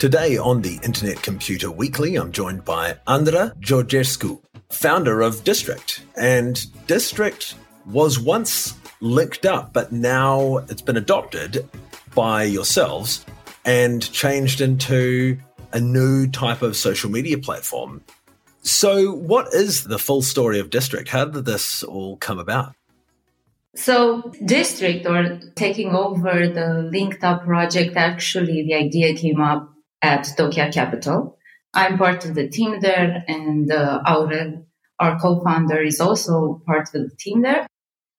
Today on the Internet Computer Weekly, I'm joined by Andra Georgescu, founder of Distrikt. And Distrikt was once Linkedup, but now it's been adopted by yourselves and changed into a new type of social media platform. So, what is the full story of Distrikt? How did this all come about? So, Distrikt or taking over the Linkedup project, actually, the idea came up at Tokyo Capital. I'm part of the team there, and uh, Aurel, our co founder, is also part of the team there.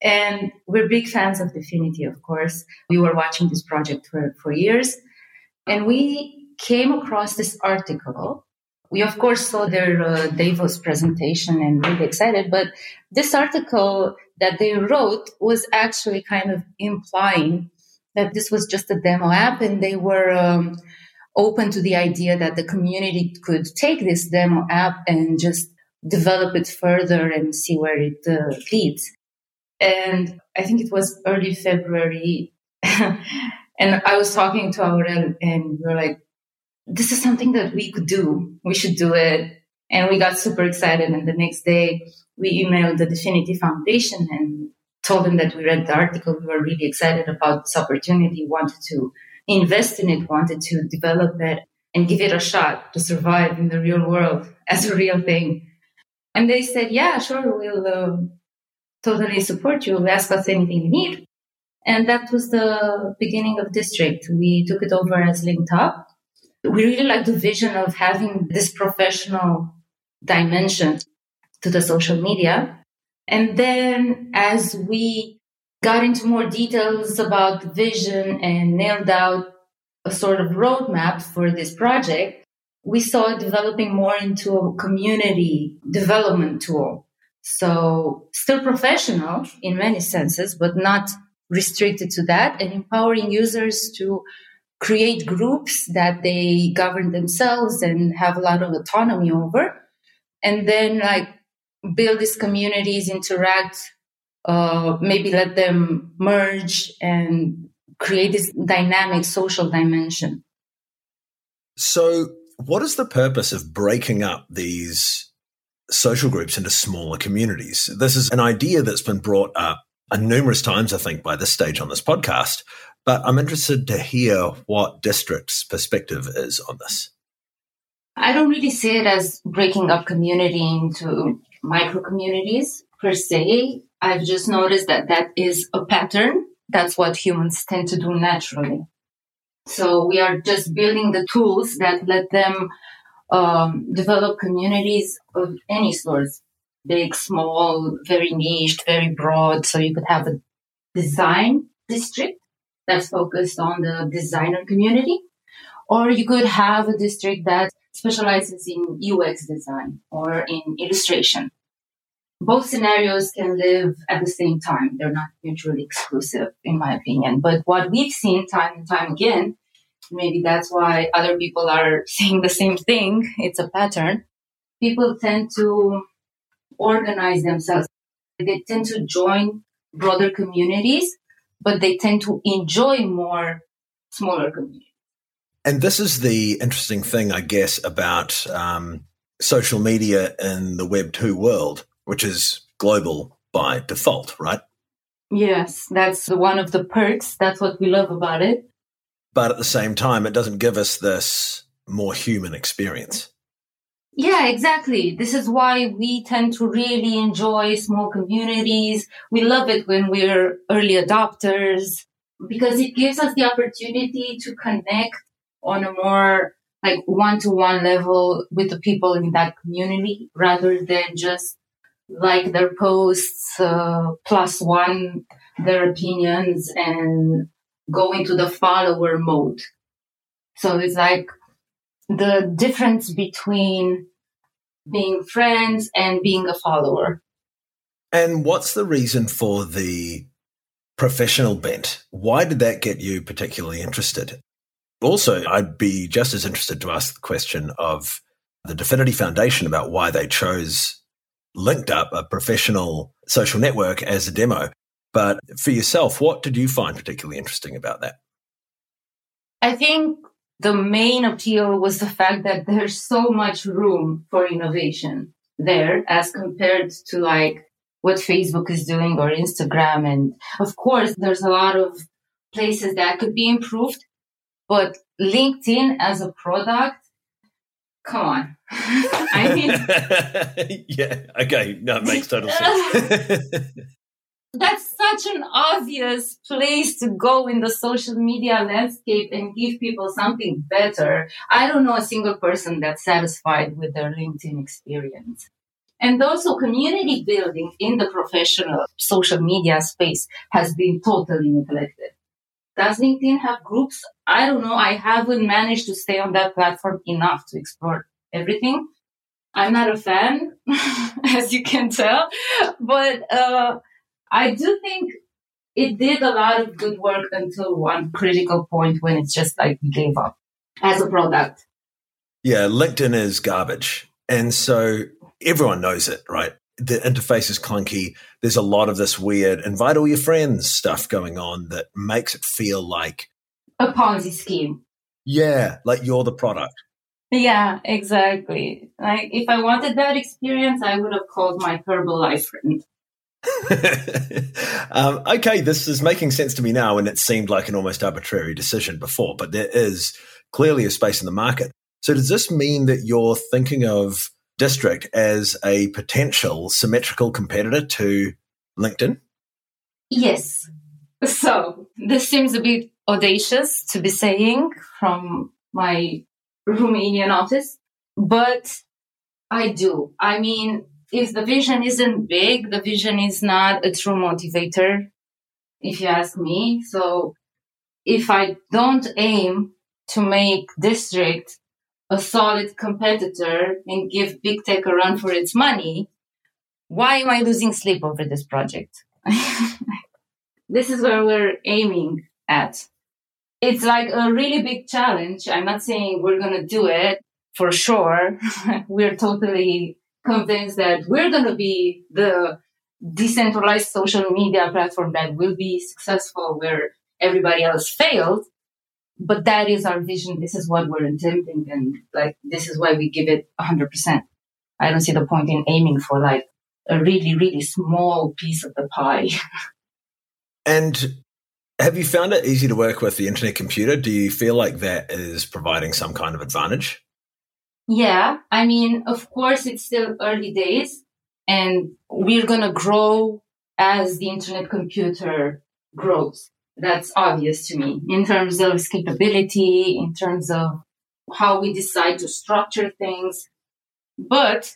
And we're big fans of Dfinity, of course. We were watching this project for, for years. And we came across this article. We, of course, saw their uh, Davos presentation and really excited. But this article that they wrote was actually kind of implying that this was just a demo app and they were um, open to the idea that the community could take this demo app and just develop it further and see where it uh, leads. And I think it was early February. and I was talking to Aurel and we were like, this is something that we could do. We should do it. And we got super excited. And the next day we emailed the Dfinity Foundation and told them that we read the article. We were really excited about this opportunity, wanted to invest in it, wanted to develop it and give it a shot to survive in the real world as a real thing. And they said, yeah, sure, we'll uh, totally support you. Ask us anything you need. And that was the beginning of Distrikt. We took it over as Linkedup. We really like the vision of having this professional dimension to the social media. And then as we got into more details about the vision and nailed out a sort of roadmap for this project, we saw it developing more into a community development tool. So still professional in many senses, but not restricted to that and empowering users to create groups that they govern themselves and have a lot of autonomy over. And then like build these communities, interact uh, maybe let them merge and create this dynamic social dimension. So, what is the purpose of breaking up these social groups into smaller communities? This is an idea that's been brought up a numerous times, I think, by this stage on this podcast. But I'm interested to hear what Distrikt's perspective is on this. I don't really see it as breaking up community into micro communities per se. I've just noticed that that is a pattern. That's what humans tend to do naturally. So we are just building the tools that let them um, develop communities of any sorts, big, small, very niched, very broad. So you could have a design district that's focused on the designer community, or you could have a district that specializes in UX design or in illustration both scenarios can live at the same time. They're not mutually exclusive, in my opinion. But what we've seen time and time again, maybe that's why other people are saying the same thing. It's a pattern. People tend to organize themselves. They tend to join broader communities, but they tend to enjoy more smaller communities. And this is the interesting thing, I guess, about um, social media in the Web 2 world which is global by default, right? Yes, that's one of the perks. That's what we love about it. But at the same time, it doesn't give us this more human experience. Yeah, exactly. This is why we tend to really enjoy small communities. We love it when we're early adopters because it gives us the opportunity to connect on a more like one to one level with the people in that community rather than just like their posts, uh, plus one their opinions and go into the follower mode. So it's like the difference between being friends and being a follower. And what's the reason for the professional bent? Why did that get you particularly interested? Also, I'd be just as interested to ask the question of the Dfinity Foundation about why they chose Linkedup a professional social network as a demo. But for yourself, what did you find particularly interesting about that? I think the main appeal was the fact that there's so much room for innovation there as compared to like what Facebook is doing or Instagram. And of course, there's a lot of places that could be improved, but LinkedIn as a product, come on. I mean, yeah, okay, no, it makes total sense. that's such an obvious place to go in the social media landscape and give people something better. I don't know a single person that's satisfied with their LinkedIn experience. And also community building in the professional social media space has been totally neglected. Does LinkedIn have groups? I don't know. I haven't managed to stay on that platform enough to explore everything. I'm not a fan, as you can tell, but uh, I do think it did a lot of good work until one critical point when it's just like gave up as a product. Yeah, LinkedIn is garbage. And so everyone knows it, right? The interface is clunky. There's a lot of this weird invite all your friends stuff going on that makes it feel like a Ponzi scheme. Yeah, like you're the product. Yeah, exactly. Like if I wanted that experience, I would have called my Herbalife friend. um, okay, this is making sense to me now, and it seemed like an almost arbitrary decision before, but there is clearly a space in the market. So, does this mean that you're thinking of Distrikt as a potential symmetrical competitor to LinkedIn? Yes. So, this seems a bit audacious to be saying from my Romanian office, but I do. I mean, if the vision isn't big, the vision is not a true motivator, if you ask me. So if I don't aim to make distrikt a solid competitor and give big tech a run for its money, why am I losing sleep over this project? this is where we're aiming at. It's like a really big challenge. I'm not saying we're going to do it for sure. we're totally convinced that we're going to be the decentralized social media platform that will be successful where everybody else failed. But that is our vision. This is what we're attempting. And like, this is why we give it 100%. I don't see the point in aiming for like a really, really small piece of the pie. and have you found it easy to work with the internet computer? Do you feel like that is providing some kind of advantage? Yeah, I mean, of course, it's still early days and we're going to grow as the internet computer grows. That's obvious to me in terms of capability, in terms of how we decide to structure things. But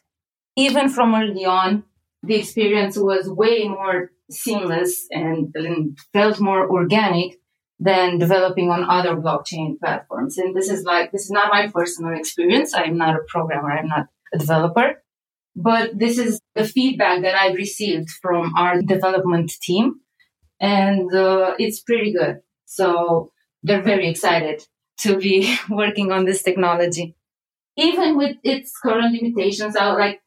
even from early on, the experience was way more seamless and, and felt more organic than developing on other blockchain platforms. And this is like, this is not my personal experience. I'm not a programmer. I'm not a developer, but this is the feedback that I've received from our development team. And uh, it's pretty good. So they're very excited to be working on this technology. Even with its current limitations, I like,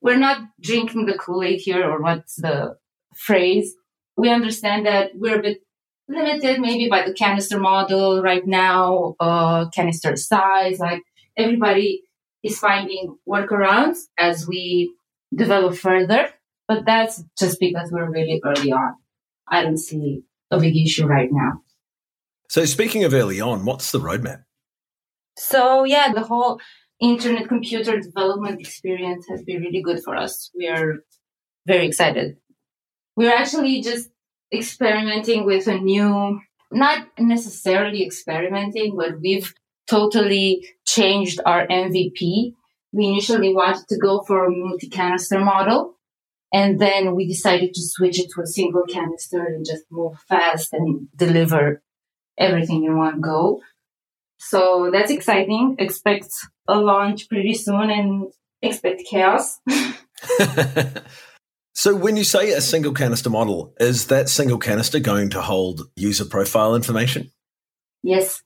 we're not drinking the Kool-Aid here or what's the phrase. We understand that we're a bit limited maybe by the canister model right now, uh, canister size. Like everybody is finding workarounds as we develop further, but that's just because we're really early on. I don't see a big issue right now. So speaking of early on, what's the roadmap? So yeah, the whole internet computer development experience has been really good for us. We are very excited. We're actually just experimenting with a new, not necessarily experimenting, but we've totally changed our MVP. We initially wanted to go for a multi canister model. And then we decided to switch it to a single canister and just move fast and deliver everything in one go. So that's exciting. Expect a launch pretty soon and expect chaos. So, when you say a single canister model, is that single canister going to hold user profile information? Yes.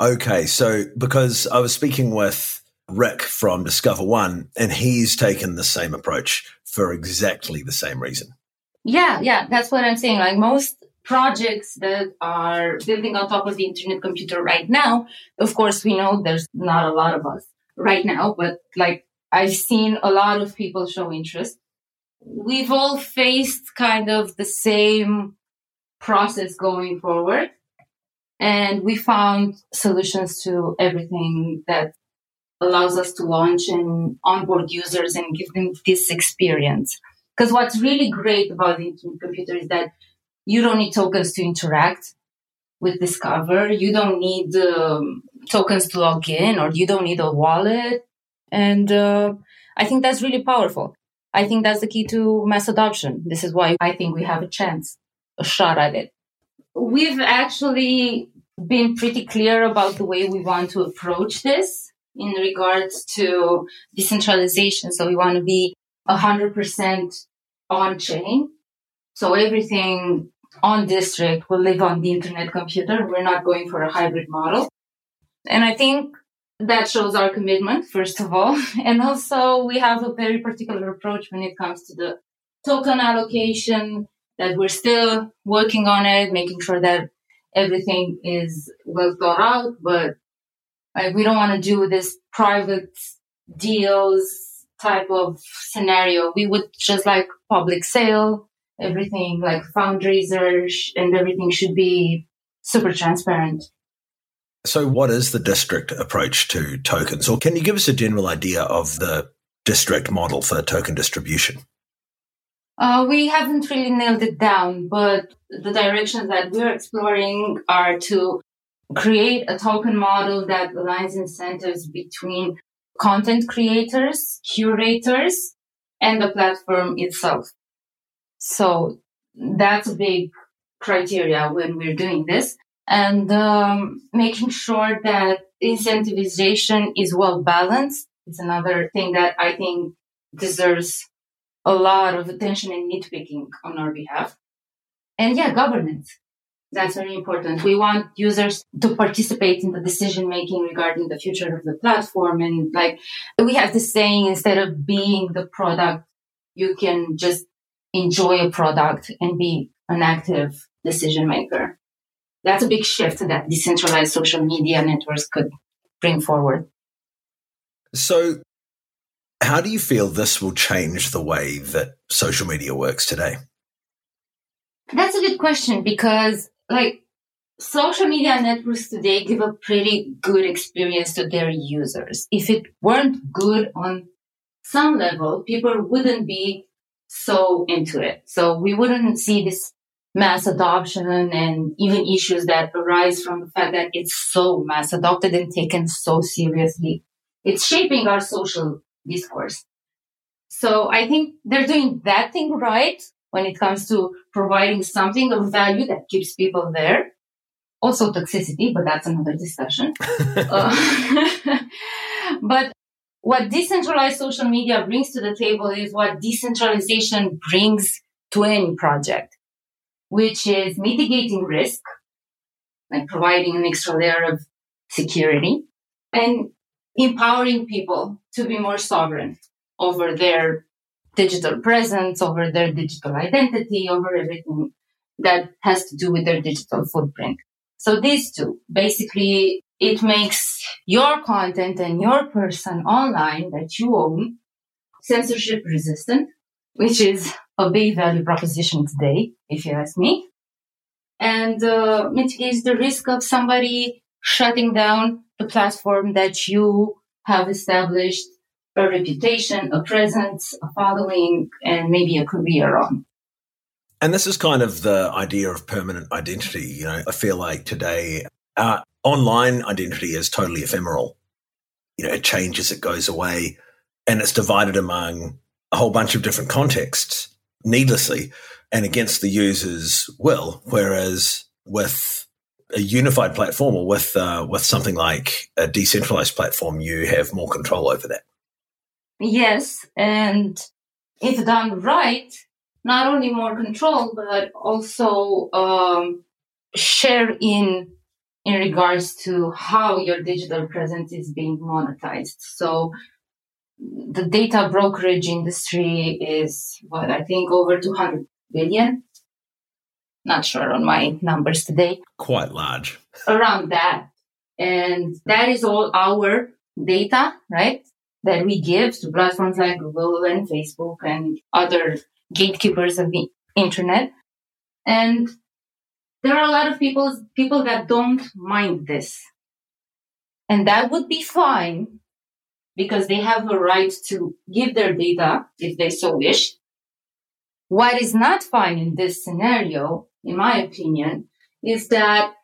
Okay. So, because I was speaking with Rick from Discover One, and he's taken the same approach for exactly the same reason. Yeah. Yeah. That's what I'm saying. Like most projects that are building on top of the internet computer right now. Of course, we know there's not a lot of us right now, but like I've seen a lot of people show interest. We've all faced kind of the same process going forward. And we found solutions to everything that allows us to launch and onboard users and give them this experience. Because what's really great about the internet computer is that you don't need tokens to interact with Discover. You don't need um, tokens to log in, or you don't need a wallet. And uh, I think that's really powerful. I think that's the key to mass adoption. This is why I think we have a chance, a shot at it. We've actually been pretty clear about the way we want to approach this in regards to decentralization. So we want to be 100% on chain. So everything on distrikt will live on the internet computer. We're not going for a hybrid model. And I think that shows our commitment, first of all. And also we have a very particular approach when it comes to the token allocation that we're still working on it, making sure that everything is well thought out, but like, we don't want to do this private deals type of scenario. We would just like public sale, everything like fundraisers and everything should be super transparent. So, what is the distrikt approach to tokens? Or can you give us a general idea of the distrikt model for token distribution? Uh, we haven't really nailed it down, but the directions that we're exploring are to create a token model that aligns incentives between content creators, curators, and the platform itself. So that's a big criteria when we're doing this and um, making sure that incentivization is well balanced is another thing that I think deserves a lot of attention and nitpicking on our behalf. And yeah, governance. That's very important. We want users to participate in the decision making regarding the future of the platform. And like we have this saying, instead of being the product, you can just enjoy a product and be an active decision maker. That's a big shift that decentralized social media networks could bring forward. So how do you feel this will change the way that social media works today? That's a good question because, like, social media networks today give a pretty good experience to their users. If it weren't good on some level, people wouldn't be so into it. So we wouldn't see this mass adoption and even issues that arise from the fact that it's so mass adopted and taken so seriously. It's shaping our social discourse. So I think they're doing that thing right when it comes to providing something of value that keeps people there. Also toxicity, but that's another discussion. uh, but what decentralized social media brings to the table is what decentralization brings to any project, which is mitigating risk, like providing an extra layer of security and empowering people to be more sovereign over their digital presence, over their digital identity, over everything that has to do with their digital footprint. So these two, basically, it makes your content and your person online that you own censorship resistant, which is a big value proposition today, if you ask me, and uh, mitigates the risk of somebody shutting down the platform that you have established a reputation, a presence, a following, and maybe a career on. And this is kind of the idea of permanent identity. You know, I feel like today our online identity is totally ephemeral. You know, it changes, it goes away, and it's divided among a whole bunch of different contexts needlessly and against the user's will. Whereas with a unified platform or with uh, with something like a decentralized platform, you have more control over that. Yes, and if done right, not only more control, but also um, share in in regards to how your digital presence is being monetized. So the data brokerage industry is what I think over 200 billion Not sure on my numbers today. Quite large. Around that. And that is all our data, right? That we give to platforms like Google and Facebook and other gatekeepers of the internet. And there are a lot of people, people that don't mind this. And that would be fine because they have a right to give their data if they so wish. What is not fine in this scenario, in my opinion, is that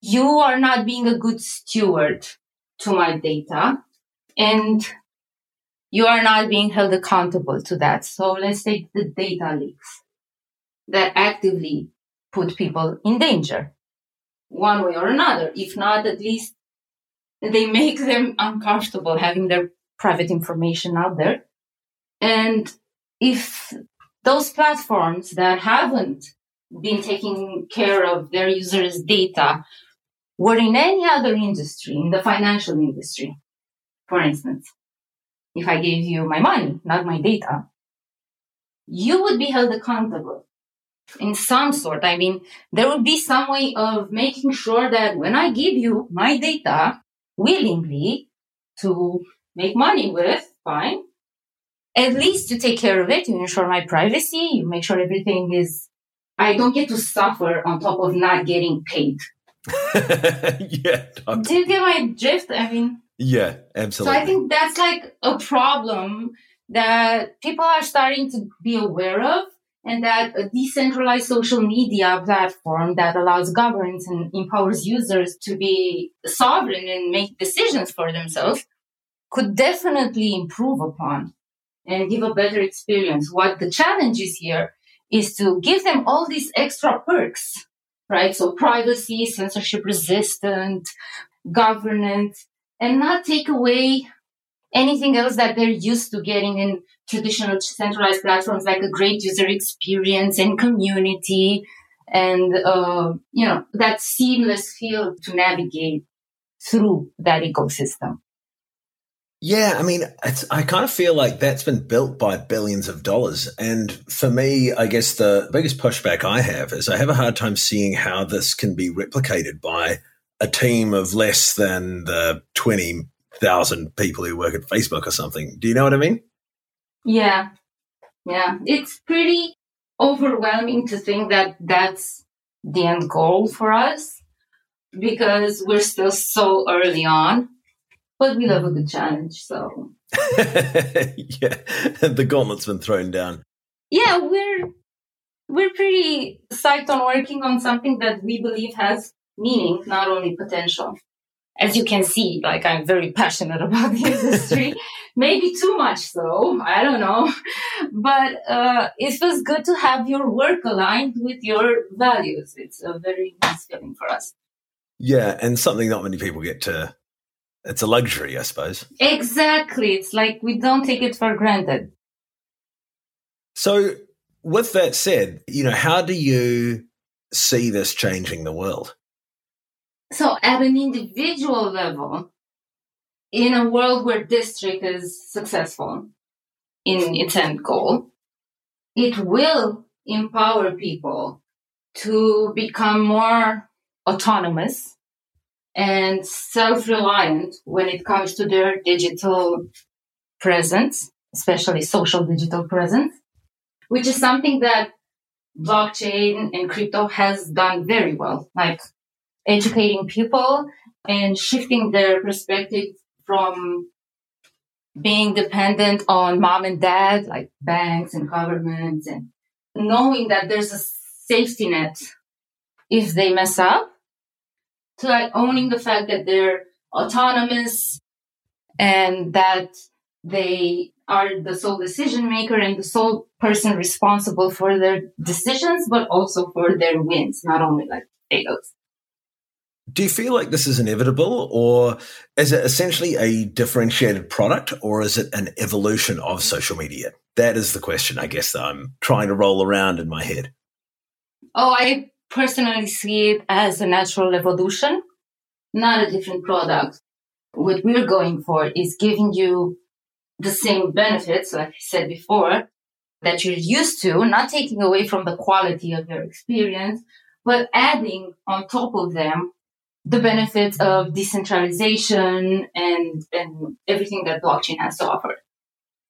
you are not being a good steward to my data and you are not being held accountable to that. So let's take the data leaks that actively put people in danger one way or another. If not, at least they make them uncomfortable having their private information out there. And if those platforms that haven't been taking care of their users' data were in any other industry, in the financial industry, for instance, if I gave you my money, not my data, you would be held accountable in some sort. I mean, there would be some way of making sure that when I give you my data willingly to make money with, fine. At least to take care of it, you ensure my privacy, you make sure everything is, I don't get to suffer on top of not getting paid. yeah. Do you get my drift? I mean, yeah, absolutely. So I think that's like a problem that people are starting to be aware of and that a decentralized social media platform that allows governance and empowers users to be sovereign and make decisions for themselves could definitely improve upon and give a better experience. What the challenge is here is to give them all these extra perks, right? So privacy, censorship resistant, governance, and not take away anything else that they're used to getting in traditional centralized platforms like a great user experience and community and uh, you know that seamless feel to navigate through that ecosystem yeah, I mean, I kind of feel like that's been built by billions of dollars. And for me, I guess the biggest pushback I have is I have a hard time seeing how this can be replicated by a team of less than the 20,000 people who work at Facebook or something. Do you know what I mean? Yeah. Yeah. It's pretty overwhelming to think that that's the end goal for us because we're still so early on. But we love a good challenge, so. yeah, the gauntlet's been thrown down. Yeah, we're we're pretty psyched on working on something that we believe has meaning, not only potential as you can see, like I'm very passionate about the industry. Maybe too much so. I don't know. But uh, it feels good to have your work aligned with your values. It's a very nice feeling for us. Yeah, and something not many people get to. It's a luxury, I suppose. Exactly. It's like we don't take it for granted. So, with that said, you know, how do you see this changing the world? So at an individual level, in a world where distrikt is successful in its end goal, it will empower people to become more autonomous and self-reliant when it comes to their digital presence, especially social digital presence, which is something that blockchain and crypto has done very well. Like educating people and shifting their perspective from being dependent on mom and dad, like banks and governments, and knowing that there's a safety net if they mess up, to like owning the fact that they're autonomous and that they are the sole decision maker and the sole person responsible for their decisions, but also for their wins, not only like fails. Do you feel like this is inevitable, or is it essentially a differentiated product, or is it an evolution of social media? That is the question, I guess, that I'm trying to roll around in my head. Oh, I personally see it as a natural evolution, not a different product. What we're going for is giving you the same benefits, like I said before, that you're used to, not taking away from the quality of your experience, but adding on top of them the benefits of decentralization and, and everything that blockchain has to offer.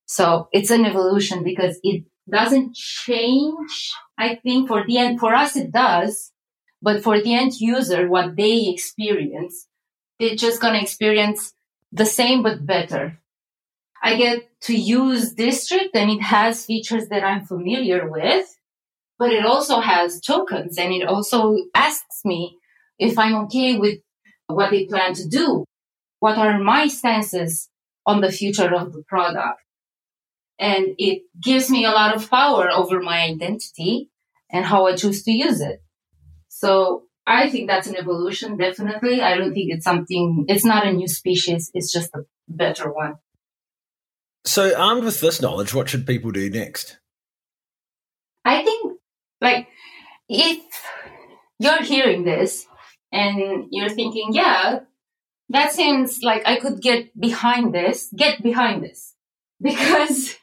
So it's an evolution because it doesn't change. I think for the end, for us, it does, but for the end user, what they experience, they're just going to experience the same, but better. I get to use Distrikt and it has features that I'm familiar with, but it also has tokens and it also asks me if I'm okay with what they plan to do. What are my stances on the future of the product? And it gives me a lot of power over my identity and how I choose to use it. So I think that's an evolution, definitely. I don't think it's something, it's not a new species. It's just a better one. So, armed with this knowledge, what should people do next? I think, like, if you're hearing this and you're thinking, yeah, that seems like I could get behind this, get behind this. Because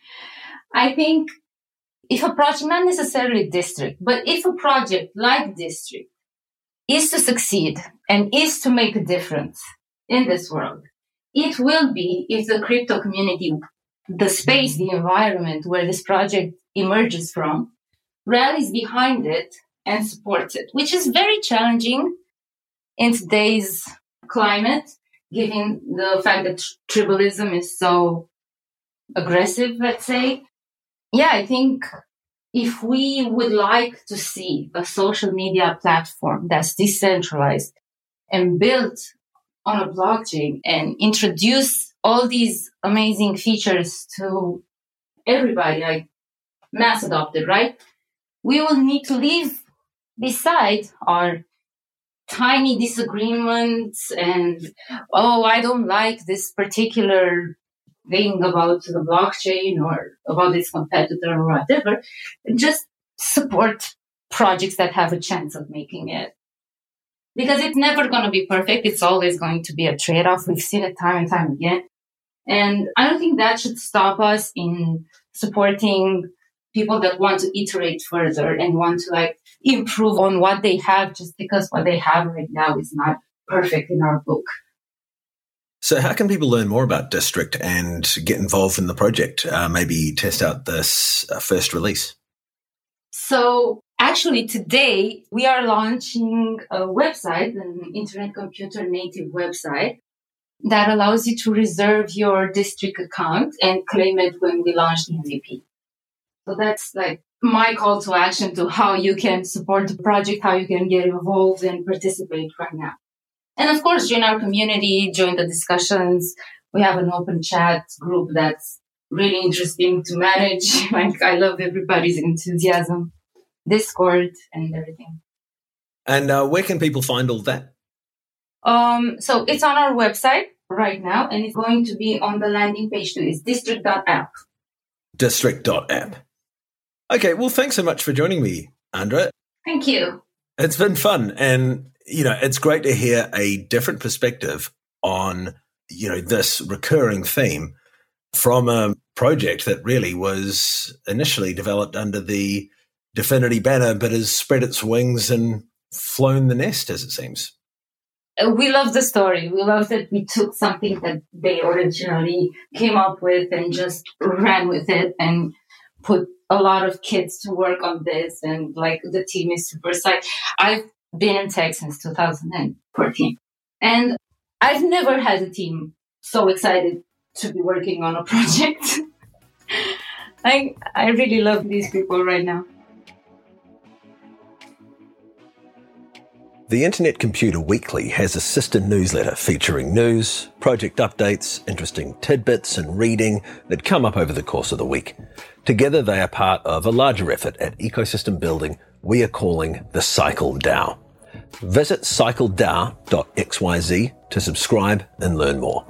I think if a project, not necessarily distrikt, but if a project like distrikt is to succeed and is to make a difference in this world, it will be if the crypto community, the space, the environment where this project emerges from, rallies behind it and supports it, which is very challenging in today's climate, given the fact that tribalism is so aggressive, let's say. Yeah, I think if we would like to see a social media platform that's decentralized and built on a blockchain and introduce all these amazing features to everybody, like mass adopted, right? We will need to leave beside our tiny disagreements and, oh, I don't like this particular thing about the blockchain or about its competitor or whatever, just support projects that have a chance of making it. Because it's never going to be perfect. It's always going to be a trade off. We've seen it time and time again. And I don't think that should stop us in supporting people that want to iterate further and want to like improve on what they have just because what they have right now is not perfect in our book. So, how can people learn more about Distrikt and get involved in the project? Uh, maybe test out this uh, first release. So, actually, today we are launching a website, an internet computer native website that allows you to reserve your distrikt account and claim it when we launch the MVP. So that's like my call to action to how you can support the project, how you can get involved and participate right now. And of course, join our community, join the discussions. We have an open chat group that's really interesting to manage. like I love everybody's enthusiasm, Discord and everything. And uh, where can people find all that? Um, so it's on our website right now, and it's going to be on the landing page too. It's distrikt.app. Distrikt.app. Okay, well, thanks so much for joining me, Andra. Thank you. It's been fun. And, you know, it's great to hear a different perspective on, you know, this recurring theme from a project that really was initially developed under the Dfinity banner, but has spread its wings and flown the nest, as it seems. Uh, we love the story. We love that we took something that they originally came up with and just ran with it and put a lot of kids to work on this and like the team is super excited. I've been in tech since 2014 and I've never had a team so excited to be working on a project. I I really love these people right now. The Internet Computer Weekly has a sister newsletter featuring news, project updates, interesting tidbits, and reading that come up over the course of the week. Together, they are part of a larger effort at ecosystem building we are calling the Cycle DAO. Visit cycledao.xyz to subscribe and learn more.